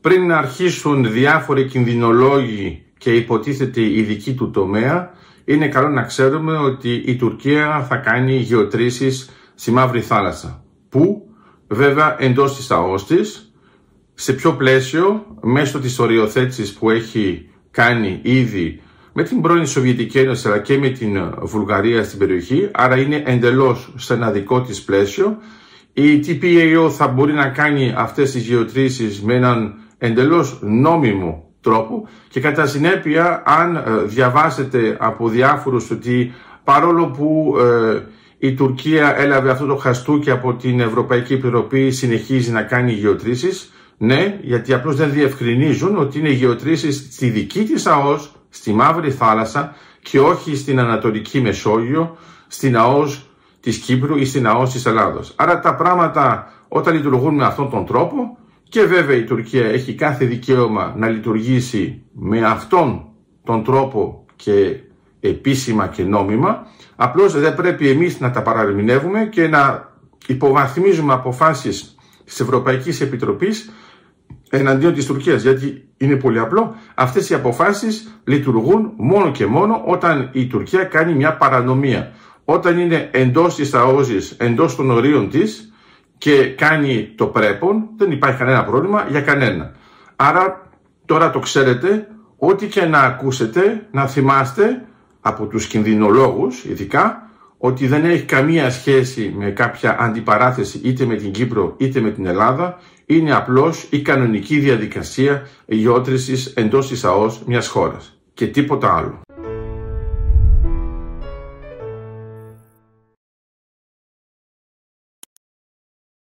πριν να αρχίσουν διάφοροι κινδυνολόγοι και υποτίθεται ειδικοί του τομέα, είναι καλό να ξέρουμε ότι η Τουρκία θα κάνει γεωτρήσεις στη Μαύρη Θάλασσα. Πού; Βέβαια εντός της ΑΟΣ της, σε ποιο πλαίσιο, μέσω της οριοθέτησης που έχει κάνει ήδη με την πρώην Σοβιετική Ένωση αλλά και με την Βουλγαρία στην περιοχή, άρα είναι εντελώς σε ένα δικό της πλαίσιο. Η TPAO θα μπορεί να κάνει αυτές τις γεωτρήσεις με έναν εντελώς νόμιμο τρόπο και κατά συνέπεια αν ε, διαβάσετε από διάφορους ότι παρόλο που ε, η Τουρκία έλαβε αυτό το χαστούκι από την Ευρωπαϊκή Επιτροπή συνεχίζει να κάνει γεωτρήσεις ναι, γιατί απλώς δεν διευκρινίζουν ότι είναι γεωτρήσεις στη δική της ΑΟΣ, στη Μαύρη Θάλασσα και όχι στην Ανατολική Μεσόγειο, στην ΑΟΣ της Κύπρου ή στην ΑΟΣ της Ελλάδος. Άρα τα πράγματα όταν λειτουργούν με αυτόν τον τρόπο και βέβαια η Τουρκία έχει κάθε δικαίωμα να λειτουργήσει με αυτόν τον τρόπο και επίσημα και νόμιμα, απλώς δεν πρέπει εμείς να τα παραμεινεύουμε και να υποβαθμίζουμε αποφάσεις της Ευρωπαϊκής Επιτροπής εναντίον της Τουρκίας, γιατί είναι πολύ απλό. Αυτές οι αποφάσεις λειτουργούν μόνο και μόνο όταν η Τουρκία κάνει μια παρανομία. Όταν είναι εντός της αόζης, εντός των ορίων της και κάνει το πρέπον, δεν υπάρχει κανένα πρόβλημα για κανένα. Άρα τώρα το ξέρετε, ό,τι και να ακούσετε, να θυμάστε από τους κινδυνολόγους ειδικά, ότι δεν έχει καμία σχέση με κάποια αντιπαράθεση είτε με την Κύπρο είτε με την Ελλάδα, είναι απλώς η κανονική διαδικασία γεώτρησης εντός της ΑΟΣ μιας χώρας και τίποτα άλλο.